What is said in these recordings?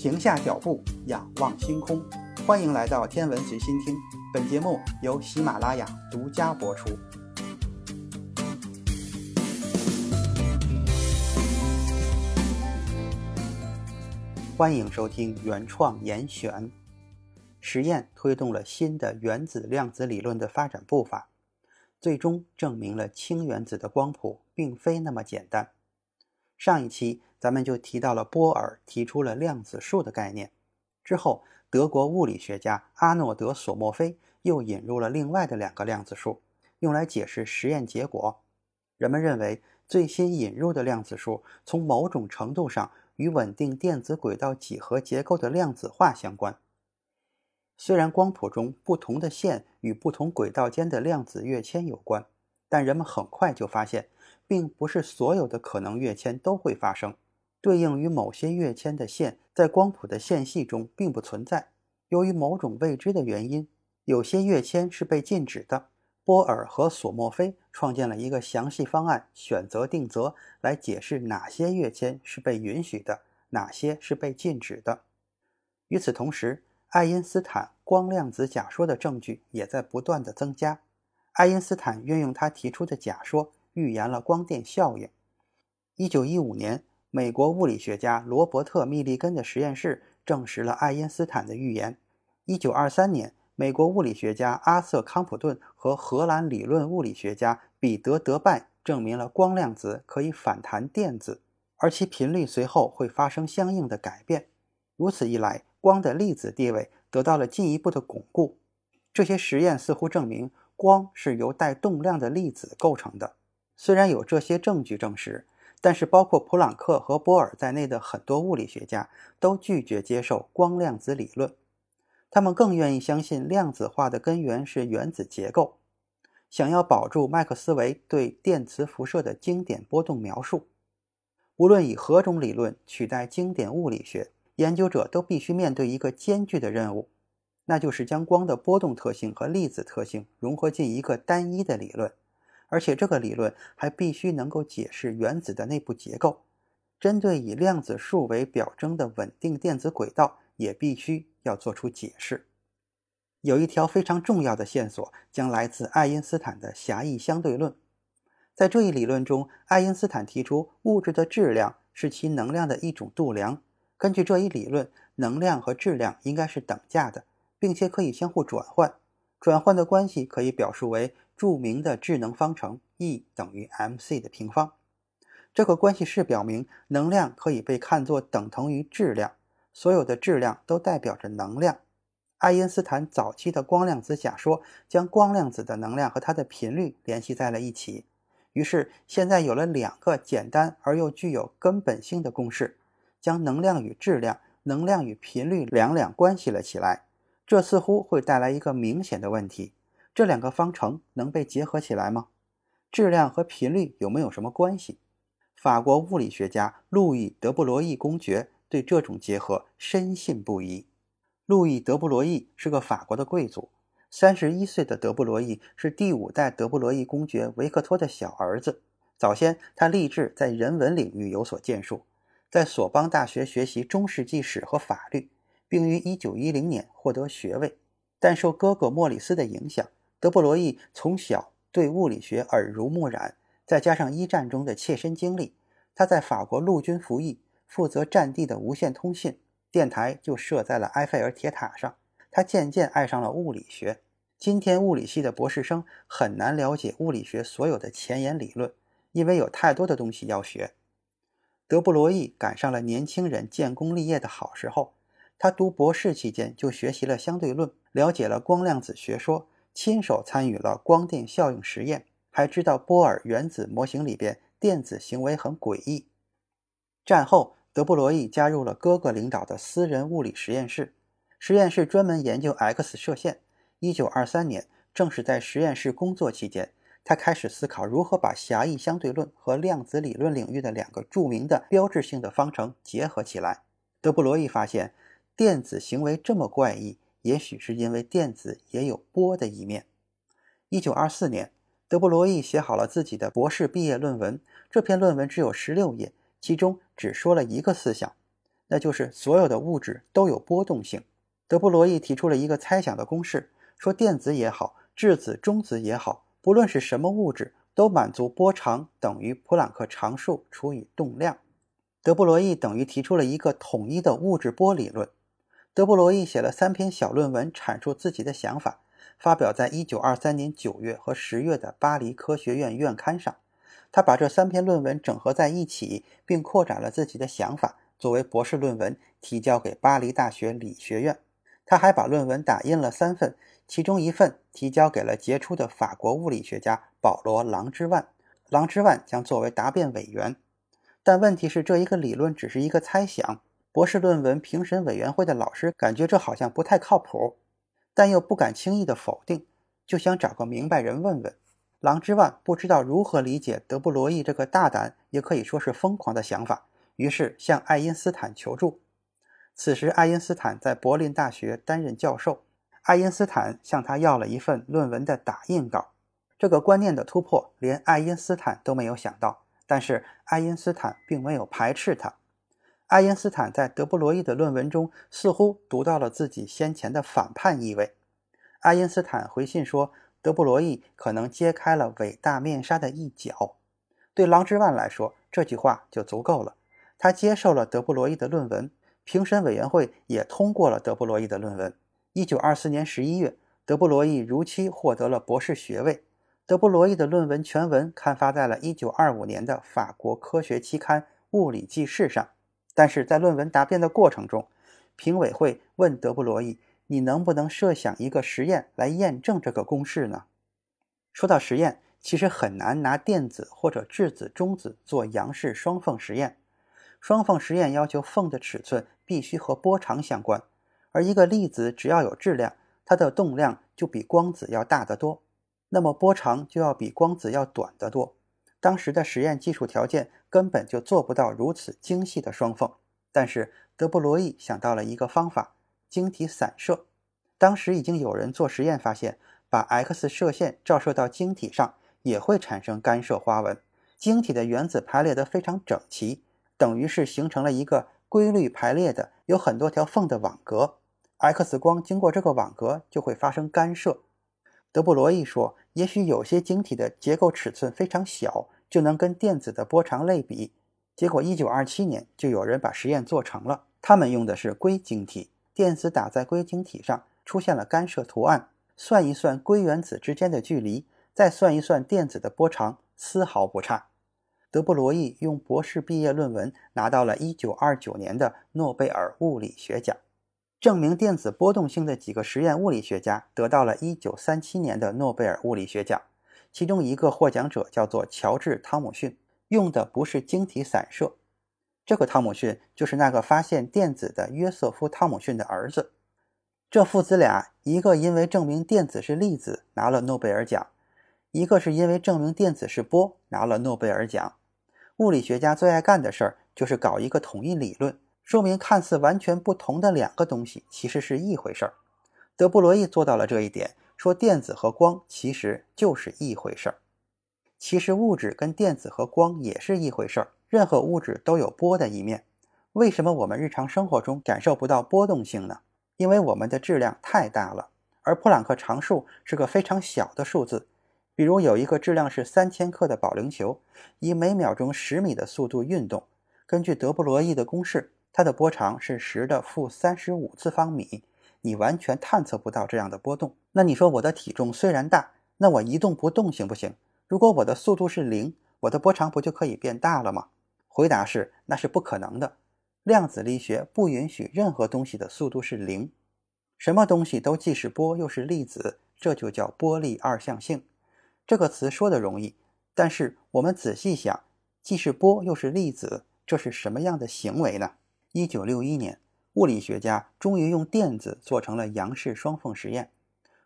停下脚步，仰望星空。欢迎来到天文随心听，本节目由喜马拉雅独家播出。欢迎收听原创严选。实验推动了新的原子量子理论的发展步伐，最终证明了氢原子的光谱并非那么简单。上一期咱们就提到了波尔提出了量子数的概念，之后德国物理学家阿诺德·索莫菲又引入了另外的两个量子数，用来解释实验结果。人们认为最新引入的量子数从某种程度上与稳定电子轨道几何结构的量子化相关。虽然光谱中不同的线与不同轨道间的量子跃迁有关，但人们很快就发现，并不是所有的可能跃迁都会发生。对应于某些跃迁的线，在光谱的线系中并不存在。由于某种未知的原因，有些跃迁是被禁止的。波尔和索莫菲创建了一个详细方案，选择定则来解释哪些跃迁是被允许的，哪些是被禁止的。与此同时，爱因斯坦光量子假说的证据也在不断的增加。爱因斯坦运用他提出的假说，预言了光电效应。一九一五年，美国物理学家罗伯特·密立根的实验室证实了爱因斯坦的预言。一九二三年，美国物理学家阿瑟·康普顿和荷兰理论物理学家彼得·德拜证明了光量子可以反弹电子，而其频率随后会发生相应的改变。如此一来，光的粒子地位得到了进一步的巩固。这些实验似乎证明光是由带动量的粒子构成的。虽然有这些证据证实，但是包括普朗克和波尔在内的很多物理学家都拒绝接受光量子理论。他们更愿意相信量子化的根源是原子结构，想要保住麦克斯韦对电磁辐射的经典波动描述。无论以何种理论取代经典物理学。研究者都必须面对一个艰巨的任务，那就是将光的波动特性和粒子特性融合进一个单一的理论，而且这个理论还必须能够解释原子的内部结构。针对以量子数为表征的稳定电子轨道，也必须要做出解释。有一条非常重要的线索将来自爱因斯坦的狭义相对论。在这一理论中，爱因斯坦提出物质的质量是其能量的一种度量。根据这一理论，能量和质量应该是等价的，并且可以相互转换。转换的关系可以表述为著名的质能方程 E 等于 mc 的平方。这个关系式表明，能量可以被看作等同于质量，所有的质量都代表着能量。爱因斯坦早期的光量子假说将光量子的能量和它的频率联系在了一起，于是现在有了两个简单而又具有根本性的公式。将能量与质量、能量与频率两两关系了起来，这似乎会带来一个明显的问题：这两个方程能被结合起来吗？质量和频率有没有什么关系？法国物理学家路易·德布罗意公爵对这种结合深信不疑。路易·德布罗意是个法国的贵族，三十一岁的德布罗意是第五代德布罗意公爵维克托的小儿子。早先，他立志在人文领域有所建树。在索邦大学学习中世纪史和法律，并于1910年获得学位。但受哥哥莫里斯的影响，德布罗意从小对物理学耳濡目染，再加上一战中的切身经历，他在法国陆军服役，负责战地的无线通信，电台就设在了埃菲尔铁塔上。他渐渐爱上了物理学。今天物理系的博士生很难了解物理学所有的前沿理论，因为有太多的东西要学。德布罗意赶上了年轻人建功立业的好时候。他读博士期间就学习了相对论，了解了光量子学说，亲手参与了光电效应实验，还知道波尔原子模型里边电子行为很诡异。战后，德布罗意加入了哥哥领导的私人物理实验室，实验室专门研究 X 射线。1923年，正是在实验室工作期间。他开始思考如何把狭义相对论和量子理论领域的两个著名的标志性的方程结合起来。德布罗意发现，电子行为这么怪异，也许是因为电子也有波的一面。一九二四年，德布罗意写好了自己的博士毕业论文。这篇论文只有十六页，其中只说了一个思想，那就是所有的物质都有波动性。德布罗意提出了一个猜想的公式，说电子也好，质子、中子也好，不论是什么物质，都满足波长等于普朗克常数除以动量。德布罗意等于提出了一个统一的物质波理论。德布罗意写了三篇小论文阐述自己的想法，发表在1923年9月和10月的巴黎科学院院刊上。他把这三篇论文整合在一起，并扩展了自己的想法，作为博士论文提交给巴黎大学理学院。他还把论文打印了三份，其中一份提交给了杰出的法国物理学家保罗·朗之万，朗之万将作为答辩委员。但问题是，这一个理论只是一个猜想。博士论文评审委员会的老师感觉这好像不太靠谱，但又不敢轻易的否定，就想找个明白人问问。朗之万不知道如何理解德布罗意这个大胆，也可以说是疯狂的想法，于是向爱因斯坦求助。此时，爱因斯坦在柏林大学担任教授。爱因斯坦向他要了一份论文的打印稿。这个观念的突破，连爱因斯坦都没有想到。但是，爱因斯坦并没有排斥他。爱因斯坦在德布罗意的论文中似乎读到了自己先前的反叛意味。爱因斯坦回信说。德布罗意可能揭开了伟大面纱的一角，对郎之万来说，这句话就足够了。他接受了德布罗意的论文，评审委员会也通过了德布罗意的论文。一九二四年十一月，德布罗意如期获得了博士学位。德布罗意的论文全文刊发在了一九二五年的法国科学期刊《物理纪事》上。但是在论文答辩的过程中，评委会问德布罗意。你能不能设想一个实验来验证这个公式呢？说到实验，其实很难拿电子或者质子、中子做杨氏双缝实验。双缝实验要求缝的尺寸必须和波长相关，而一个粒子只要有质量，它的动量就比光子要大得多，那么波长就要比光子要短得多。当时的实验技术条件根本就做不到如此精细的双缝，但是德布罗意想到了一个方法。晶体散射，当时已经有人做实验发现，把 X 射线照射到晶体上也会产生干涉花纹。晶体的原子排列得非常整齐，等于是形成了一个规律排列的、有很多条缝的网格。X 光经过这个网格就会发生干涉。德布罗意说，也许有些晶体的结构尺寸非常小，就能跟电子的波长类比。结果，1927年就有人把实验做成了，他们用的是硅晶体。电子打在硅晶体上，出现了干涉图案。算一算硅原子之间的距离，再算一算电子的波长，丝毫不差。德布罗意用博士毕业论文拿到了1929年的诺贝尔物理学奖。证明电子波动性的几个实验物理学家得到了1937年的诺贝尔物理学奖，其中一个获奖者叫做乔治·汤姆逊，用的不是晶体散射。这个汤姆逊就是那个发现电子的约瑟夫·汤姆逊的儿子。这父子俩，一个因为证明电子是粒子拿了诺贝尔奖，一个是因为证明电子是波拿了诺贝尔奖。物理学家最爱干的事儿就是搞一个统一理论，说明看似完全不同的两个东西其实是一回事儿。德布罗意做到了这一点，说电子和光其实就是一回事儿。其实物质跟电子和光也是一回事儿。任何物质都有波的一面，为什么我们日常生活中感受不到波动性呢？因为我们的质量太大了，而普朗克常数是个非常小的数字。比如有一个质量是三千克的保龄球，以每秒钟十米的速度运动，根据德布罗意的公式，它的波长是十的负三十五次方米，你完全探测不到这样的波动。那你说我的体重虽然大，那我一动不动行不行？如果我的速度是零，我的波长不就可以变大了吗？回答是，那是不可能的。量子力学不允许任何东西的速度是零。什么东西都既是波又是粒子，这就叫波粒二象性。这个词说的容易，但是我们仔细想，既是波又是粒子，这是什么样的行为呢？一九六一年，物理学家终于用电子做成了杨氏双缝实验。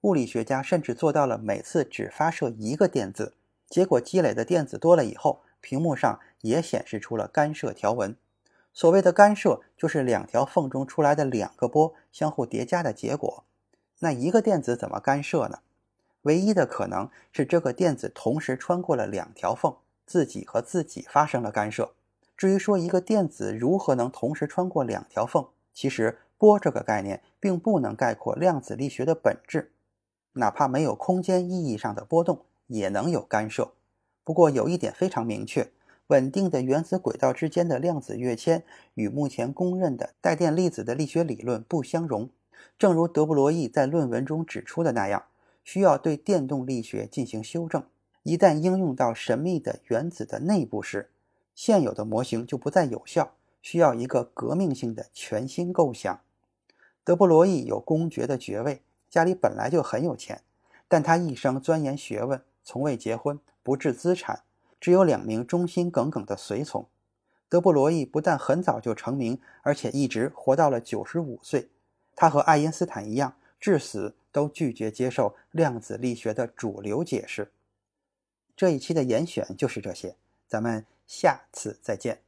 物理学家甚至做到了每次只发射一个电子，结果积累的电子多了以后。屏幕上也显示出了干涉条纹。所谓的干涉，就是两条缝中出来的两个波相互叠加的结果。那一个电子怎么干涉呢？唯一的可能是这个电子同时穿过了两条缝，自己和自己发生了干涉。至于说一个电子如何能同时穿过两条缝，其实波这个概念并不能概括量子力学的本质。哪怕没有空间意义上的波动，也能有干涉。不过有一点非常明确：稳定的原子轨道之间的量子跃迁与目前公认的带电粒子的力学理论不相容。正如德布罗意在论文中指出的那样，需要对电动力学进行修正。一旦应用到神秘的原子的内部时，现有的模型就不再有效，需要一个革命性的全新构想。德布罗意有公爵的爵位，家里本来就很有钱，但他一生钻研学问，从未结婚，不置资产，只有两名忠心耿耿的随从。德布罗意不但很早就成名，而且一直活到了九十五岁。他和爱因斯坦一样，至死都拒绝接受量子力学的主流解释。这一期的严选就是这些。咱们下次再见。